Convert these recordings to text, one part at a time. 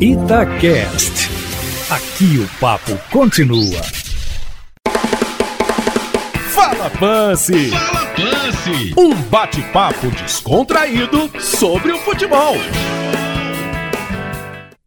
Itacast. Aqui o papo continua. Fala Pance! Fala Pance! Um bate-papo descontraído sobre o futebol.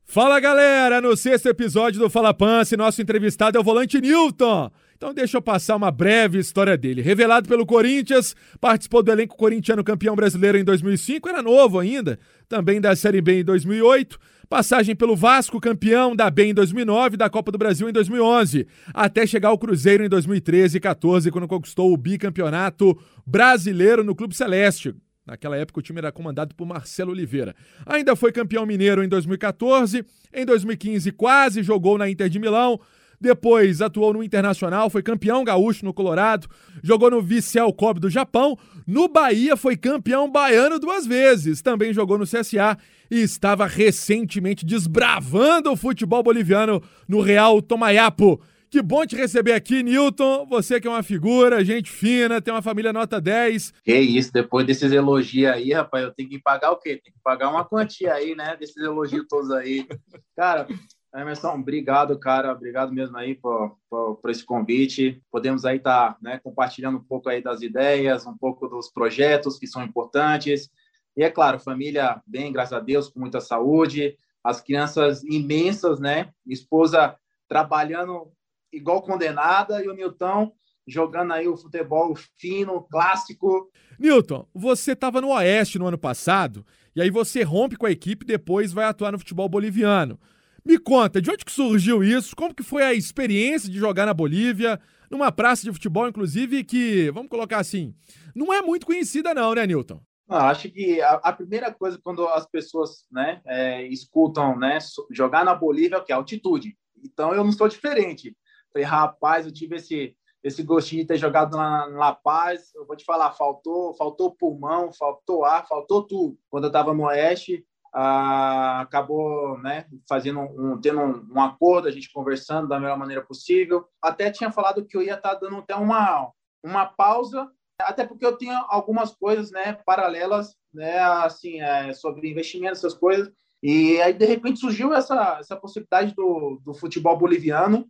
Fala galera, no sexto episódio do Fala Pance, nosso entrevistado é o volante Newton. Então deixa eu passar uma breve história dele. Revelado pelo Corinthians, participou do elenco corintiano campeão brasileiro em 2005, era novo ainda, também da Série B em 2008, passagem pelo Vasco campeão da B em 2009 e da Copa do Brasil em 2011, até chegar ao Cruzeiro em 2013 e 14, quando conquistou o bicampeonato brasileiro no Clube Celeste. Naquela época o time era comandado por Marcelo Oliveira. Ainda foi campeão mineiro em 2014, em 2015 quase jogou na Inter de Milão, depois atuou no Internacional, foi campeão gaúcho no Colorado, jogou no Vissel Kobe do Japão, no Bahia foi campeão baiano duas vezes, também jogou no CSA e estava recentemente desbravando o futebol boliviano no Real Tomayapo. Que bom te receber aqui, Newton. Você que é uma figura, gente fina, tem uma família nota 10. Que isso, depois desses elogios aí, rapaz, eu tenho que pagar o quê? Tem que pagar uma quantia aí, né? Desses elogios todos aí. Cara, Emerson, obrigado, cara. Obrigado mesmo aí por, por, por esse convite. Podemos aí estar tá, né, compartilhando um pouco aí das ideias, um pouco dos projetos que são importantes. E é claro, família bem, graças a Deus, com muita saúde. As crianças imensas, né? Esposa trabalhando igual condenada e o Nilton jogando aí o futebol fino, clássico. Nilton, você estava no Oeste no ano passado e aí você rompe com a equipe e depois vai atuar no futebol boliviano. Me conta, de onde que surgiu isso? Como que foi a experiência de jogar na Bolívia, numa praça de futebol, inclusive, que, vamos colocar assim, não é muito conhecida não, né, Nilton? Não, acho que a, a, primeira coisa quando as pessoas né, é, escutam né, jogar na Bolívia é o que? Altitude. Então eu não sou diferente. Falei, rapaz, eu tive esse, esse gostinho de ter jogado na, na Paz. Eu vou te falar, faltou, faltou pulmão, faltou ar, faltou tudo. Quando eu estava no Oeste, ah, acabou né, fazendo um, tendo um, um, acordo, a gente conversando da melhor maneira possível. Até tinha falado que eu ia estar tá dando até uma, uma pausa, até porque eu tinha algumas coisas né, paralelas, né, assim, é, sobre investimentos, essas coisas. E aí, de repente, surgiu essa, essa possibilidade do, do futebol boliviano.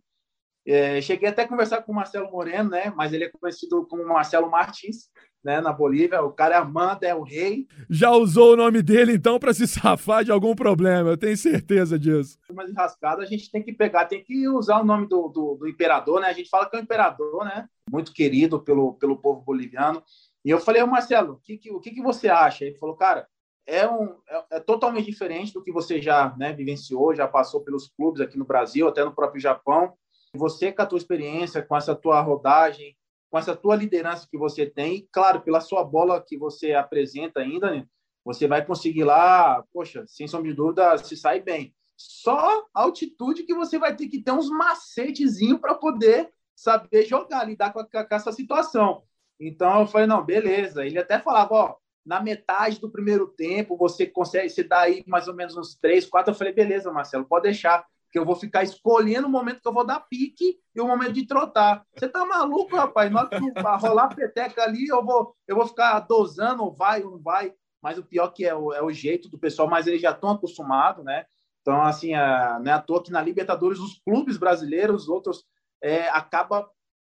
É, cheguei até a conversar com o Marcelo Moreno, né? Mas ele é conhecido como Marcelo Martins, né? Na Bolívia. O cara é Amanda, é o rei. Já usou o nome dele, então, para se safar de algum problema. Eu tenho certeza disso. Mas enrascada, a gente tem que pegar, tem que usar o nome do, do, do, imperador, né? A gente fala que é o imperador, né? Muito querido pelo, pelo povo boliviano. E eu falei, Marcelo, o que, que, o que, que você acha? Ele falou, cara, é, um, é, é, totalmente diferente do que você já né, vivenciou, já passou pelos clubes aqui no Brasil, até no próprio Japão. Você, com a tua experiência, com essa tua rodagem, com essa tua liderança que você tem, e, claro, pela sua bola que você apresenta ainda, né, você vai conseguir lá, poxa, sem sombra de dúvida, se sair bem. Só a altitude que você vai ter que ter uns macetezinhos para poder saber jogar, lidar com, a, com essa situação. Então eu falei, não, beleza. Ele até falava, ó, na metade do primeiro tempo você consegue, você dá aí mais ou menos uns três, quatro. Eu falei, beleza, Marcelo, pode deixar que eu vou ficar escolhendo o momento que eu vou dar pique e o momento de trotar. Você tá maluco, rapaz? Na hora que rolar a peteca ali, eu vou, eu vou ficar dosando, vai ou não vai. Mas o pior que é o, é o jeito do pessoal, mas eles já estão acostumados, né? Então, assim, é, não é à toa que na Libertadores os clubes brasileiros, os outros, é, acaba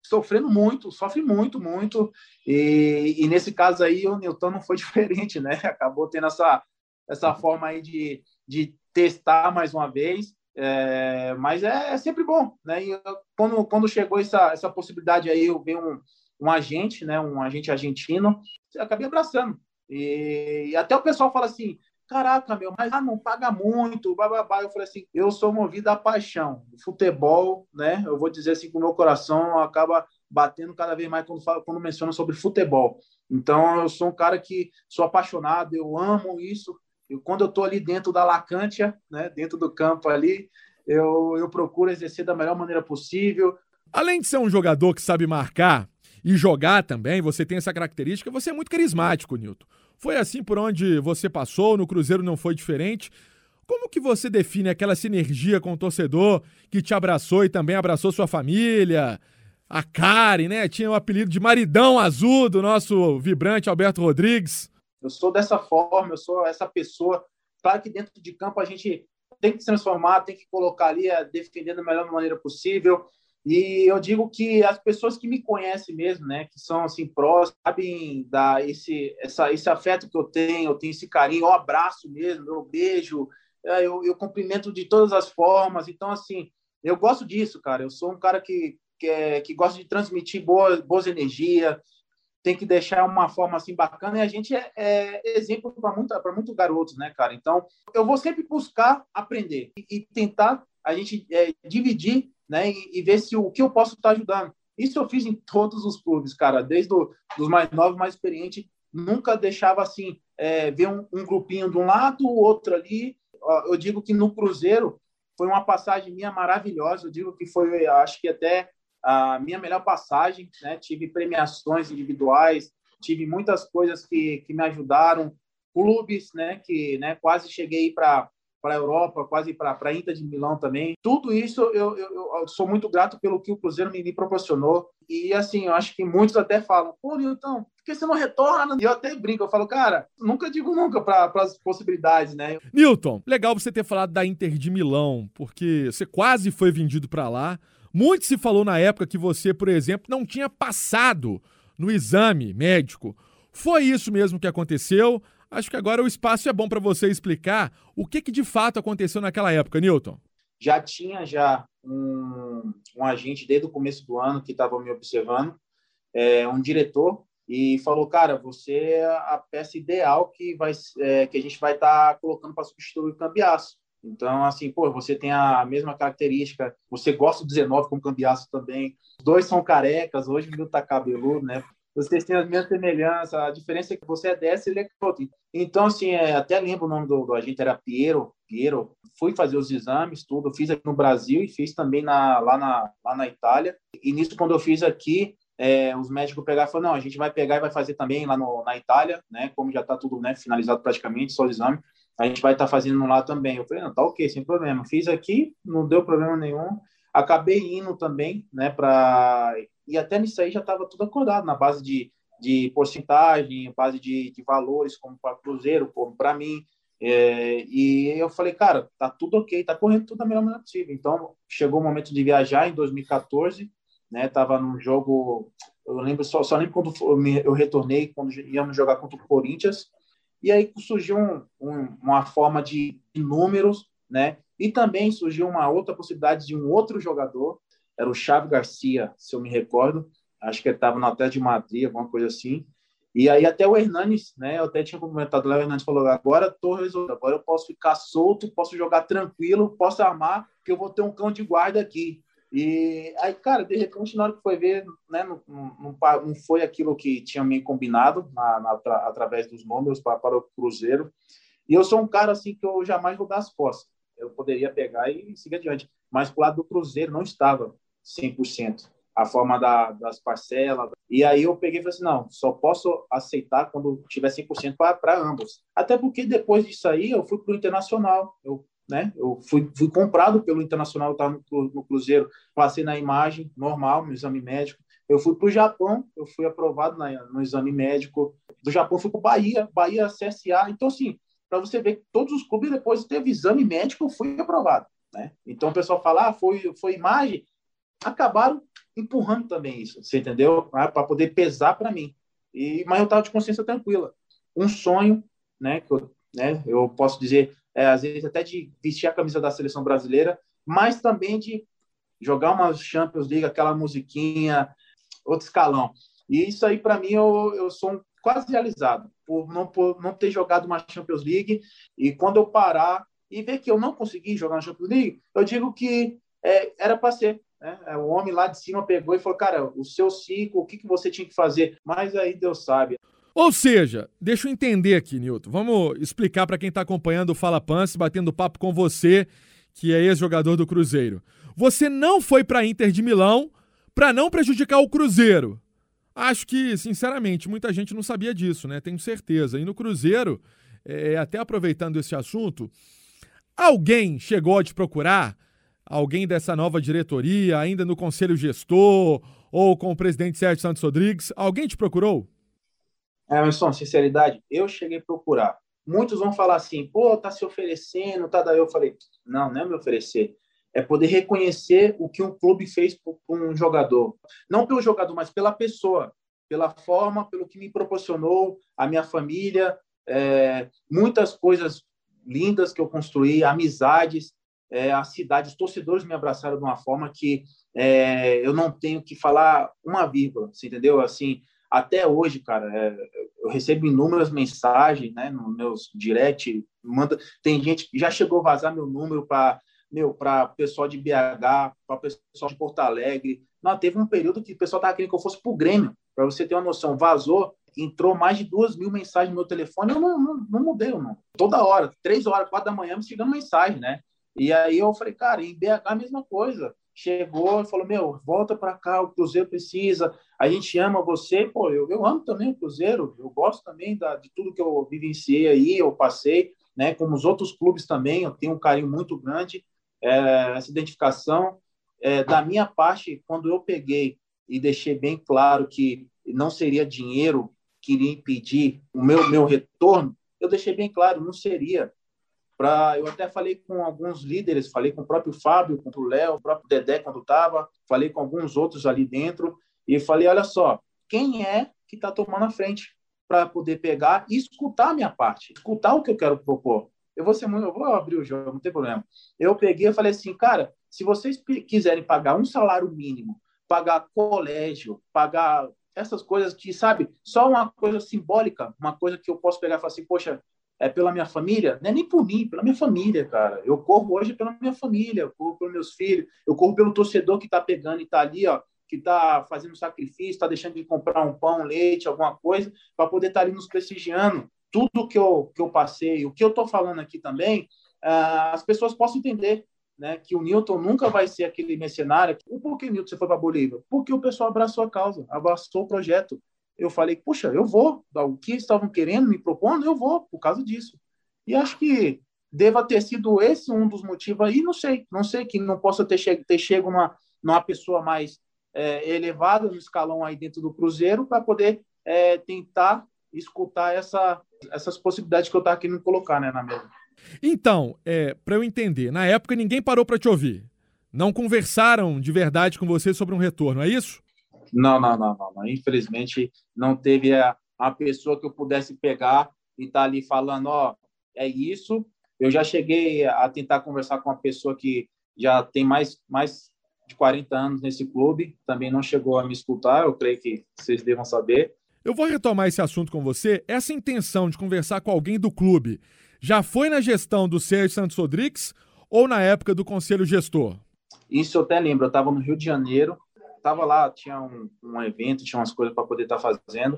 sofrendo muito, sofre muito, muito. E, e nesse caso aí, o Newton não foi diferente, né? Acabou tendo essa, essa forma aí de, de testar mais uma vez. É, mas é, é, sempre bom, né? E quando, quando chegou essa, essa possibilidade aí, eu vi um, um agente, né? Um agente argentino, acabei abraçando. E, e, até o pessoal fala assim: caraca, meu, mas ah, não paga muito, bababá. Eu falei assim: eu sou movido à paixão. Futebol, né? Eu vou dizer assim, com o meu coração acaba batendo cada vez mais quando, falo, quando menciono sobre futebol. Então, eu sou um cara que sou apaixonado, eu amo isso. E quando eu estou ali dentro da Lacantia, né, dentro do campo ali, eu, eu procuro exercer da melhor maneira possível. Além de ser um jogador que sabe marcar e jogar também, você tem essa característica, você é muito carismático, Nilton. Foi assim por onde você passou, no Cruzeiro não foi diferente. Como que você define aquela sinergia com o torcedor que te abraçou e também abraçou sua família? A Karen, né? Tinha o apelido de Maridão Azul do nosso vibrante Alberto Rodrigues. Eu sou dessa forma, eu sou essa pessoa. Claro que dentro de campo a gente tem que se transformar, tem que colocar ali, é, defender da melhor maneira possível. E eu digo que as pessoas que me conhecem mesmo, né, que são assim próximas, sabem dar esse, essa, esse afeto que eu tenho, eu tenho esse carinho, eu abraço mesmo, eu beijo, é, eu, eu cumprimento de todas as formas. Então, assim, eu gosto disso, cara. Eu sou um cara que, que, é, que gosta de transmitir boas, boas energias, tem que deixar uma forma assim bacana e a gente é, é exemplo para muito, para muitos garotos, né, cara? Então, eu vou sempre buscar aprender e, e tentar a gente é, dividir, né, e, e, ver se o, que eu posso estar tá ajudando. Isso eu fiz em todos os clubes, cara, desde os mais novos, mais experientes, nunca deixava assim é, ver um, um grupinho de um lado, o outro ali. Eu digo que no Cruzeiro foi uma passagem minha maravilhosa. Eu digo que foi, acho que até a minha melhor passagem, né? Tive premiações individuais, tive muitas coisas que, que me ajudaram, clubes, né? Que, né? Quase cheguei para para a Europa, quase para a Inter de Milão também. Tudo isso eu, eu, eu, sou muito grato pelo que o Cruzeiro me, me, proporcionou. E assim, eu acho que muitos até falam, pô, Nilton, por que você não retorna? E eu até brinco, eu falo, cara, nunca digo nunca para as possibilidades, né? Nilton, legal você ter falado da Inter de Milão, porque você quase foi vendido para lá. Muito se falou na época que você, por exemplo, não tinha passado no exame médico. Foi isso mesmo que aconteceu? Acho que agora o espaço é bom para você explicar o que, que de fato aconteceu naquela época, Newton. Já tinha já um, um agente desde o começo do ano que estava me observando, é, um diretor, e falou, cara, você é a peça ideal que, vai, é, que a gente vai estar tá colocando para substituir o Cambiaço. Então, assim, pô, você tem a mesma característica, você gosta do 19 como cambiaço também. Os dois são carecas, hoje o meu tá cabeludo, né? Vocês têm as mesmas semelhanças, a diferença é que você é dessa e ele é outro. Então, assim, é, até lembro o nome do, do agente, era Piero, Piero. Fui fazer os exames, tudo. Fiz aqui no Brasil e fiz também na, lá, na, lá na Itália. E nisso, quando eu fiz aqui, é, os médicos pegaram e falaram, não, a gente vai pegar e vai fazer também lá no, na Itália, né? Como já está tudo né, finalizado praticamente, só o exame a gente vai estar tá fazendo lá também. Eu falei, não, tá ok, sem problema. Fiz aqui, não deu problema nenhum. Acabei indo também, né, para e até nisso aí já estava tudo acordado na base de, de porcentagem, base de, de valores, como para Cruzeiro, como para mim. É, e eu falei, cara, tá tudo ok, tá correndo tudo da melhor maneira possível. Então, chegou o momento de viajar em 2014, né? Tava num jogo, eu lembro só, só lembro quando eu retornei, quando íamos jogar contra o Corinthians, e aí surgiu um, um, uma forma de, números, né? E também surgiu uma outra possibilidade de um outro jogador, era o Chave Garcia, se eu me recordo, acho que ele estava no Atlético de Madrid, alguma coisa assim. E aí até o Hernanes, né? Eu até tinha comentado lá, o Hernanes falou: agora estou resolvido, agora eu posso ficar solto, posso jogar tranquilo, posso armar, que eu vou ter um cão de guarda aqui. E aí, cara, de repente, na hora que foi ver, né, não, não, não foi aquilo que tinha me combinado na, na, através dos números para, para o Cruzeiro. E eu sou um cara assim que eu jamais vou dar as costas. Eu poderia pegar e seguir adiante. Mas pro lado do Cruzeiro não estava 100%. A forma da, das parcelas. E aí eu peguei e falei assim: não, só posso aceitar quando tiver 100% para ambos. Até porque depois disso aí eu fui para o Internacional. Eu né? Eu fui, fui comprado pelo Internacional, estava no, no, Cruzeiro, passei na imagem normal, no exame médico. Eu fui para o Japão, eu fui aprovado na, no exame médico. Do Japão fui para o Bahia, Bahia CSA. Então, assim, para você ver que todos os clubes, depois teve exame médico, eu fui aprovado. Né? Então, o pessoal fala, ah, foi, foi imagem. Acabaram empurrando também isso, você entendeu? Ah, para poder pesar para mim. E, mas eu estava de consciência tranquila. Um sonho, né, que eu, né, eu posso dizer, é, às vezes até de vestir a camisa da seleção brasileira, mas também de jogar uma Champions League, aquela musiquinha, outro escalão. E isso aí, para mim, eu, eu sou um, quase realizado, por não, por não ter jogado uma Champions League. E quando eu parar e ver que eu não consegui jogar na Champions League, eu digo que é, era para ser. Né? É, o homem lá de cima pegou e falou: Cara, o seu ciclo, o que, que você tinha que fazer? Mas aí Deus sabe. Ou seja, deixa eu entender aqui, Nilton. Vamos explicar para quem está acompanhando o Fala Pance, batendo papo com você, que é ex-jogador do Cruzeiro. Você não foi para Inter de Milão para não prejudicar o Cruzeiro. Acho que, sinceramente, muita gente não sabia disso, né? Tenho certeza. E no Cruzeiro, é, até aproveitando esse assunto, alguém chegou a te procurar? Alguém dessa nova diretoria, ainda no conselho gestor ou com o presidente Sérgio Santos Rodrigues? Alguém te procurou? Emerson, sinceridade, eu cheguei a procurar. Muitos vão falar assim, pô, tá se oferecendo, tá daí. Eu falei, não, não é me oferecer, é poder reconhecer o que um clube fez por um jogador, não pelo jogador, mas pela pessoa, pela forma, pelo que me proporcionou a minha família, é, muitas coisas lindas que eu construí, amizades, é, a cidade, os torcedores me abraçaram de uma forma que é, eu não tenho que falar uma vírgula, entendeu? Assim, até hoje, cara, é, eu recebo inúmeras mensagens, né, nos meus direct, manda, tem gente que já chegou a vazar meu número para meu, para pessoal de BH, para pessoal de Porto Alegre. Não, teve um período que o pessoal estava querendo que eu fosse para o Grêmio, para você ter uma noção. Vazou, entrou mais de duas mil mensagens no meu telefone, eu não, não, não mudei, não. Toda hora, três horas, quatro da manhã, me chegando mensagem, né? E aí eu falei, cara, em BH a mesma coisa chegou e falou: Meu, volta para cá, o Cruzeiro precisa, a gente ama você. Pô, eu, eu amo também o Cruzeiro, eu gosto também da, de tudo que eu vivenciei aí, eu passei, né? Como os outros clubes também, eu tenho um carinho muito grande, é, essa identificação. É, da minha parte, quando eu peguei e deixei bem claro que não seria dinheiro que iria impedir o meu, meu retorno, eu deixei bem claro, não seria eu até falei com alguns líderes, falei com o próprio Fábio, com o Léo, o próprio Dedé quando estava, falei com alguns outros ali dentro e falei, olha só, quem é que está tomando a frente para poder pegar e escutar a minha parte, escutar o que eu quero propor. Eu vou ser muito, eu vou abrir o jogo, não tem problema. Eu peguei e falei assim, cara, se vocês quiserem pagar um salário mínimo, pagar colégio, pagar essas coisas que, sabe, só uma coisa simbólica, uma coisa que eu posso pegar e falar assim, poxa, é pela minha família, não é nem por mim, pela minha família, cara. Eu corro hoje pela minha família, eu corro pelos meus filhos, eu corro pelo torcedor que está pegando e está ali, ó, que está fazendo sacrifício, está deixando de comprar um pão, leite, alguma coisa, para poder estar tá ali nos prestigiando. Tudo que eu, que eu passei, o que eu estou falando aqui também, uh, as pessoas possam entender né, que o Newton nunca vai ser aquele mercenário. Por que, Newton, você foi para Bolívia? Porque o pessoal abraçou a causa, abraçou o projeto eu falei, puxa, eu vou, o que estavam querendo, me propondo, eu vou, por causa disso. E acho que deva ter sido esse um dos motivos aí, não sei, não sei que não possa ter, che ter chego uma, pessoa mais é, elevada no escalão aí dentro do Cruzeiro para poder é, tentar escutar essa, essas possibilidades que eu estava querendo colocar né, na mesa. Então, é, para eu entender, na época ninguém parou para te ouvir. Não conversaram de verdade com você sobre um retorno, é isso? Não, não, não, não, não. Infelizmente, não teve a, a pessoa que eu pudesse pegar e estar tá ali falando, ó, é isso. Eu já cheguei a tentar conversar com uma pessoa que já tem mais, mais de 40 anos nesse clube, também não chegou a me escutar, eu creio que vocês devam saber. Eu vou retomar esse assunto com você. Essa intenção de conversar com alguém do clube já foi na gestão do Sérgio Santos Rodrigues ou na época do conselho gestor? Isso eu até lembro, eu estava no Rio de Janeiro, tava lá, tinha um, um evento, tinha umas coisas para poder estar tá fazendo.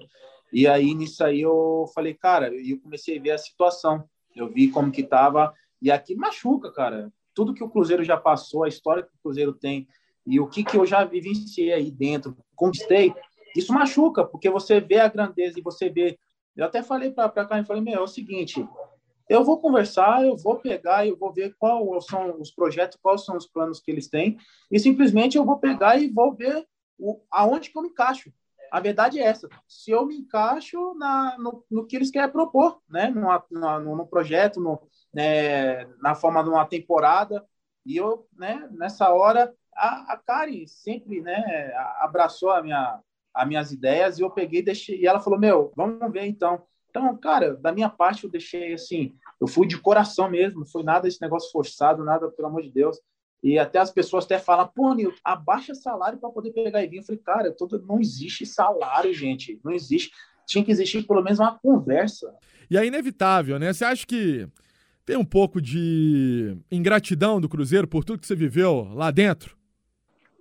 E aí, nisso aí, eu falei, cara, e eu comecei a ver a situação. Eu vi como que tava, e aqui machuca, cara. Tudo que o Cruzeiro já passou, a história que o Cruzeiro tem, e o que, que eu já vivenciei aí dentro, conquistei, isso machuca, porque você vê a grandeza e você vê. Eu até falei para cá, eu falei, meu, é o seguinte, eu vou conversar, eu vou pegar, eu vou ver quais são os projetos, quais são os planos que eles têm, e simplesmente eu vou pegar e vou ver o, aonde que eu me encaixo. A verdade é essa. Se eu me encaixo na, no, no que eles querem propor, né? no, no projeto, no, né? na forma de uma temporada, e eu, né, nessa hora, a, a Kari sempre né, abraçou a minha, as minhas ideias e eu peguei deixei, e ela falou: Meu, vamos ver então. Então, cara, da minha parte eu deixei assim, eu fui de coração mesmo, não foi nada esse negócio forçado, nada, pelo amor de Deus. E até as pessoas até falam, pô, Nilton, abaixa salário para poder pegar e vir. Eu falei, cara, todo, não existe salário, gente. Não existe. Tinha que existir pelo menos uma conversa. E é inevitável, né? Você acha que tem um pouco de ingratidão do Cruzeiro por tudo que você viveu lá dentro?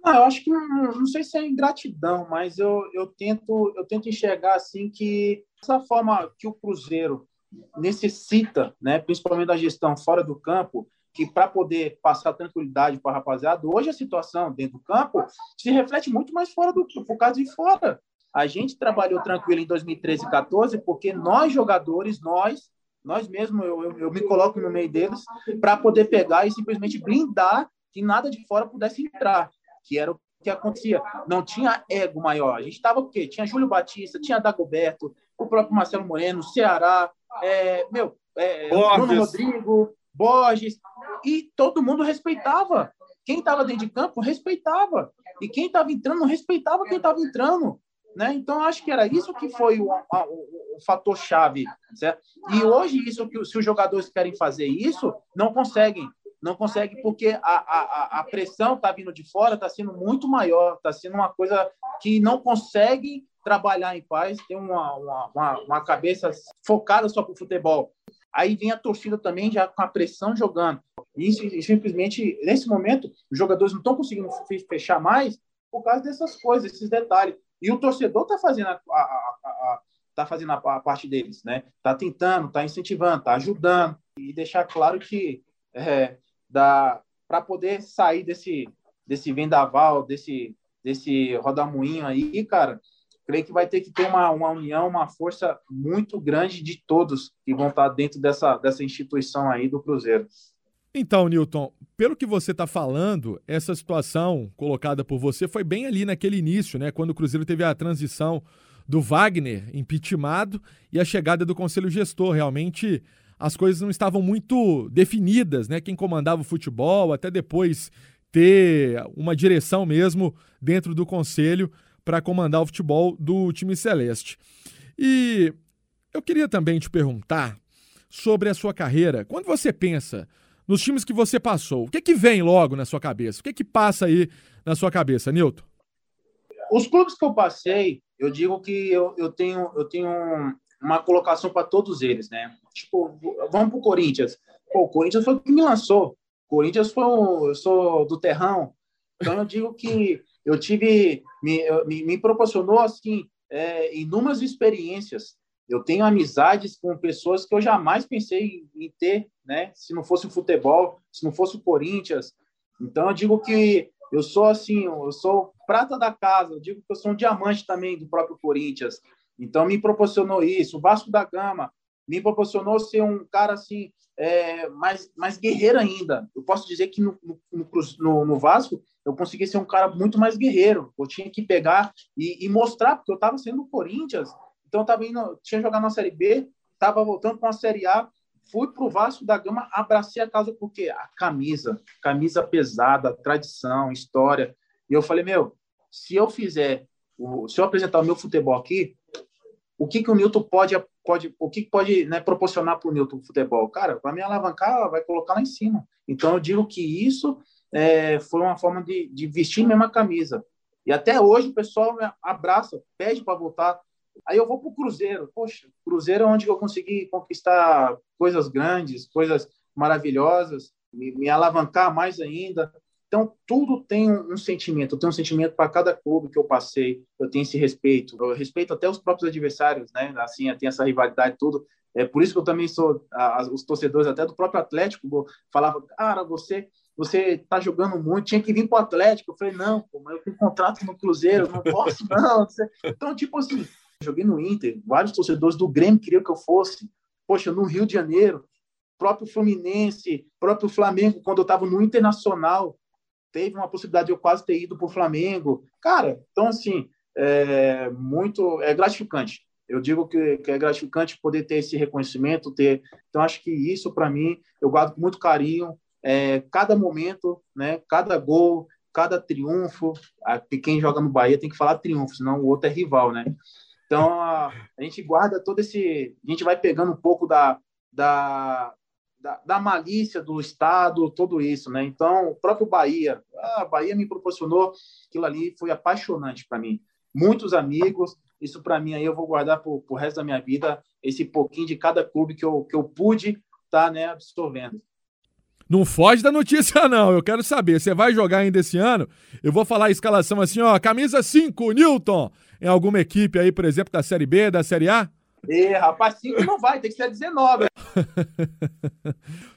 Não, eu acho que não, sei se é ingratidão, mas eu, eu, tento, eu tento enxergar assim que essa forma que o Cruzeiro necessita, né, principalmente da gestão fora do campo, que para poder passar tranquilidade para a rapaziada, hoje a situação dentro do campo se reflete muito mais fora do por causa de fora. A gente trabalhou tranquilo em 2013 e 14 porque nós jogadores, nós, nós mesmos, eu, eu, eu me coloco no meio deles para poder pegar e simplesmente blindar que nada de fora pudesse entrar, que era o que acontecia. Não tinha ego maior. A gente estava o quê? Tinha Júlio Batista, tinha Dagoberto, o próprio Marcelo Moreno, Ceará, é, meu, é, Bruno Rodrigo, Borges, e todo mundo respeitava. Quem estava dentro de campo respeitava. E quem estava entrando respeitava quem estava entrando. Né? Então, acho que era isso que foi o, a, o, o fator chave. Certo? E hoje, isso que se os jogadores querem fazer isso, não conseguem. Não conseguem porque a, a, a pressão está vindo de fora, está sendo muito maior, está sendo uma coisa que não consegue trabalhar em paz, ter uma, uma, uma, cabeça focada só para o futebol. Aí vem a torcida também já com a pressão jogando. E simplesmente, nesse momento, os jogadores não estão conseguindo fechar mais por causa dessas coisas, esses detalhes. E o torcedor está fazendo a, a, a, tá fazendo a, parte deles, né? Está tentando, está incentivando, está ajudando e deixar claro que é, para poder sair desse desse vendaval, desse desse rodamuinho aí, cara, creio que vai ter que ter uma, uma união, uma força muito grande de todos que vão estar dentro dessa, dessa instituição aí do Cruzeiro. Então, Newton, pelo que você está falando, essa situação colocada por você foi bem ali naquele início, né? Quando o Cruzeiro teve a transição do Wagner impeachmentado e a chegada do Conselho Gestor. Realmente as coisas não estavam muito definidas, né? Quem comandava o futebol, até depois ter uma direção mesmo dentro do conselho para comandar o futebol do time celeste. E eu queria também te perguntar sobre a sua carreira. Quando você pensa nos times que você passou, o que, que vem logo na sua cabeça? O que, que passa aí na sua cabeça, Nilton? Os clubes que eu passei, eu digo que eu, eu tenho, eu tenho uma colocação para todos eles, né? Tipo, vamos para o Corinthians. Pô, o Corinthians foi o que me lançou. O Corinthians foi um, eu sou do terrão, então eu digo que eu tive me, me, me proporcionou assim é, inúmeras experiências eu tenho amizades com pessoas que eu jamais pensei em ter, né? Se não fosse o futebol, se não fosse o Corinthians. Então eu digo que eu sou assim, eu sou prata da casa. Eu digo que eu sou um diamante também do próprio Corinthians. Então me proporcionou isso. O Vasco da Gama me proporcionou ser um cara assim é, mais mais guerreiro ainda. Eu posso dizer que no, no, no, no Vasco eu consegui ser um cara muito mais guerreiro. Eu tinha que pegar e, e mostrar porque eu estava sendo o Corinthians então, eu tava indo, tinha jogado na Série B, estava voltando para uma Série A, fui para o Vasco da Gama, abracei a casa porque a camisa, camisa pesada, tradição, história. E eu falei, meu, se eu fizer, se eu apresentar o meu futebol aqui, o que que o Newton pode, pode o que pode né, proporcionar para o Newton futebol? Cara, para me alavancar, vai colocar lá em cima. Então, eu digo que isso é, foi uma forma de, de vestir a mesma camisa. E até hoje o pessoal me abraça, pede para voltar. Aí eu vou para o Cruzeiro. Poxa, Cruzeiro é onde eu consegui conquistar coisas grandes, coisas maravilhosas, me, me alavancar mais ainda. Então, tudo tem um, sentimento. Eu tenho um sentimento para cada clube que eu passei. Eu tenho esse respeito. Eu respeito até os próprios adversários, né? Assim, tem essa rivalidade tudo. É por isso que eu também sou... A, os torcedores até do próprio Atlético falavam, cara, você você está jogando muito, tinha que vir para o Atlético. Eu falei, não, pô, mas eu tenho contrato no Cruzeiro, não posso, não. Então, tipo assim, joguei no Inter, vários torcedores do Grêmio queriam que eu fosse. Poxa, no Rio de Janeiro, próprio Fluminense, próprio Flamengo, quando eu estava no Internacional, teve uma possibilidade de eu quase ter ido para o Flamengo. Cara, então assim, é muito é gratificante. Eu digo que, que, é gratificante poder ter esse reconhecimento, ter. Então acho que isso para mim eu guardo com muito carinho. É, cada momento, né? Cada gol, cada triunfo. A, quem joga no Bahia tem que falar triunfo, senão o outro é rival, né? Então, a, a, gente guarda todo esse. A gente vai pegando um pouco da, da, da, da malícia do Estado, tudo isso, né? Então, o próprio Bahia, a Bahia me proporcionou aquilo ali, foi apaixonante para mim. Muitos amigos, isso para mim aí eu vou guardar para o resto da minha vida, esse pouquinho de cada clube que eu, que eu pude estar tá, né, absorvendo. Não foge da notícia, não. Eu quero saber. Você vai jogar ainda esse ano? Eu vou falar a escalação assim, ó. Camisa 5, Newton. Em alguma equipe aí, por exemplo, da Série B, da Série A? É, rapaz, 5 não vai, tem que ser 19.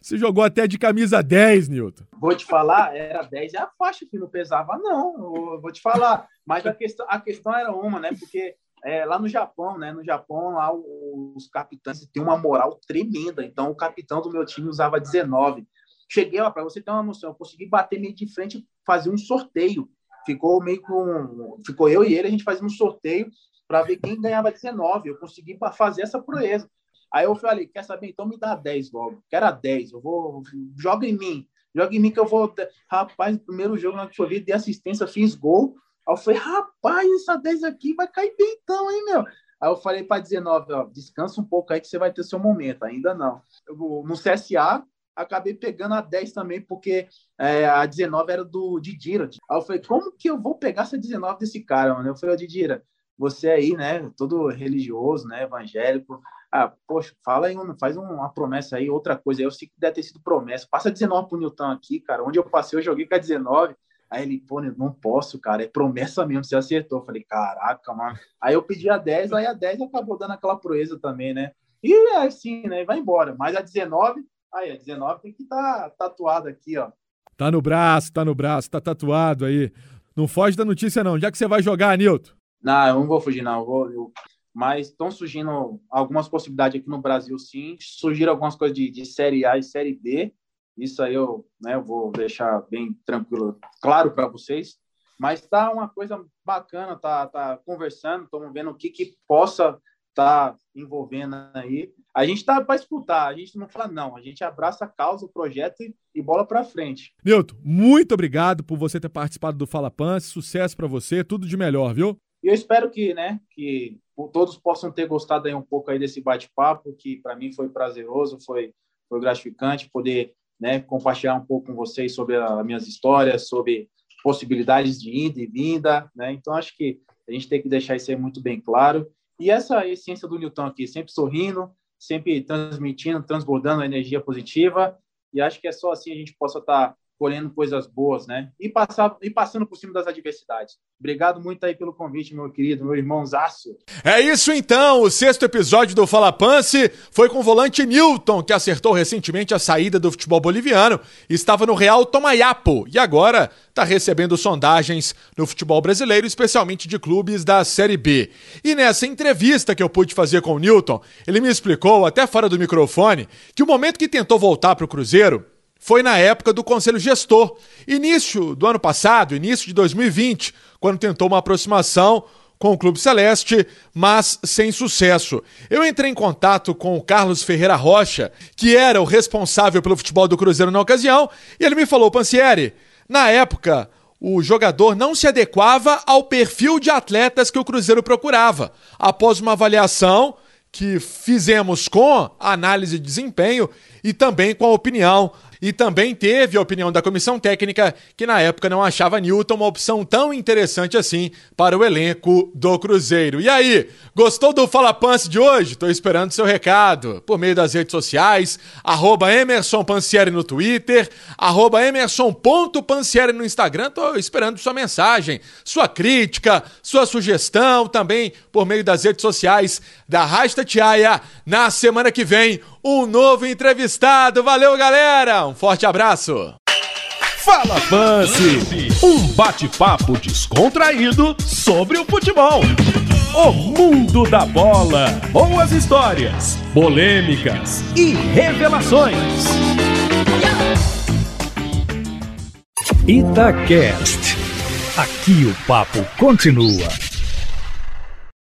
Você jogou até de camisa 10, Newton. Vou te falar, era 10 é a faixa que não pesava, não. Eu vou te falar. Mas a questão, a questão era uma, né? Porque é, lá no Japão, né? No Japão, lá os capitães têm uma moral tremenda. Então, o capitão do meu time usava 19. Cheguei, ó, para você ter uma noção, eu consegui bater meio de frente, fazer um sorteio. Ficou meio com. Ficou eu e ele, a gente fazia um sorteio para ver quem ganhava 19. Eu consegui fazer essa proeza. Aí eu falei, quer saber? Então me dá 10 logo. Quero a 10. Eu vou. Joga em mim. Joga em mim que eu vou. Rapaz, primeiro jogo na que eu vi, de assistência, fiz gol. Aí eu falei, rapaz, essa 10 aqui vai cair bem então, hein, meu? Aí eu falei para 19, ó, descansa um pouco aí que você vai ter seu momento. Ainda não. Eu, no CSA, acabei pegando a 10 também, porque é, a 19 era do Didira. Aí eu falei, como que eu vou pegar essa 19 desse cara, mano? Eu falei, Didira, você aí, né, todo religioso, né, evangélico, ah, poxa, fala aí, faz uma promessa aí, outra coisa. Eu sei que deve ter sido promessa. Passa 19 pro Newton aqui, cara. Onde eu passei, eu joguei com a 19. Aí ele, pô, não posso, cara, é promessa mesmo, você acertou. Eu falei, caraca, mano. Aí eu pedi a 10, aí a 10 acabou dando aquela proeza também, né? E é assim, né? Vai embora. Mas a 19, aí a 19 tem que estar tá tatuada aqui, ó. Tá no braço, tá no braço, tá tatuado aí. Não foge da notícia, não. Já que você vai jogar, Nilton? Não, eu não vou fugir, não. Eu vou, eu... Mas estão surgindo algumas possibilidades aqui no Brasil, sim. Surgiram algumas coisas de, de Série A e Série B. Isso aí eu, né, eu vou deixar bem tranquilo, claro para vocês. Mas tá uma coisa bacana, tá, tá conversando, estamos vendo o que, que possa estar tá envolvendo aí. A gente tá para escutar, a gente não fala não, a gente abraça a causa, o projeto e, e bola para frente. Nilton, muito obrigado por você ter participado do Fala Pan, sucesso para você, tudo de melhor, viu? E eu espero que, né, que todos possam ter gostado aí um pouco aí desse bate-papo, que para mim foi prazeroso, foi, foi gratificante poder né, compartilhar um pouco com vocês sobre as minhas histórias, sobre possibilidades de ida e vinda, né? Então acho que a gente tem que deixar isso aí muito bem claro. E essa essência do Newton aqui, sempre sorrindo, sempre transmitindo, transbordando a energia positiva. E acho que é só assim a gente possa estar tá colhendo coisas boas, né? E, passar, e passando por cima das adversidades. Obrigado muito aí pelo convite, meu querido, meu irmãozaço. É isso então, o sexto episódio do Fala Pance foi com o volante Newton, que acertou recentemente a saída do futebol boliviano, estava no Real Tomayapo e agora está recebendo sondagens no futebol brasileiro, especialmente de clubes da Série B. E nessa entrevista que eu pude fazer com o Newton, ele me explicou, até fora do microfone, que o momento que tentou voltar para o Cruzeiro foi na época do Conselho Gestor, início do ano passado, início de 2020, quando tentou uma aproximação com o Clube Celeste, mas sem sucesso. Eu entrei em contato com o Carlos Ferreira Rocha, que era o responsável pelo futebol do Cruzeiro na ocasião, e ele me falou, Pansieri, na época o jogador não se adequava ao perfil de atletas que o Cruzeiro procurava. Após uma avaliação que fizemos com análise de desempenho e também com a opinião e também teve a opinião da comissão técnica, que na época não achava Newton uma opção tão interessante assim para o elenco do Cruzeiro. E aí, gostou do Fala Pance de hoje? Tô esperando seu recado por meio das redes sociais, arroba no Twitter, arroba Emerson.pansieri no Instagram. Tô esperando sua mensagem, sua crítica, sua sugestão também por meio das redes sociais da Rasta Tiaia. Na semana que vem, um novo entrevistado. Valeu, galera! Um forte abraço! Fala Pance, um bate-papo descontraído sobre o futebol. O mundo da bola, boas histórias, polêmicas e revelações. Itacast. Aqui o papo continua.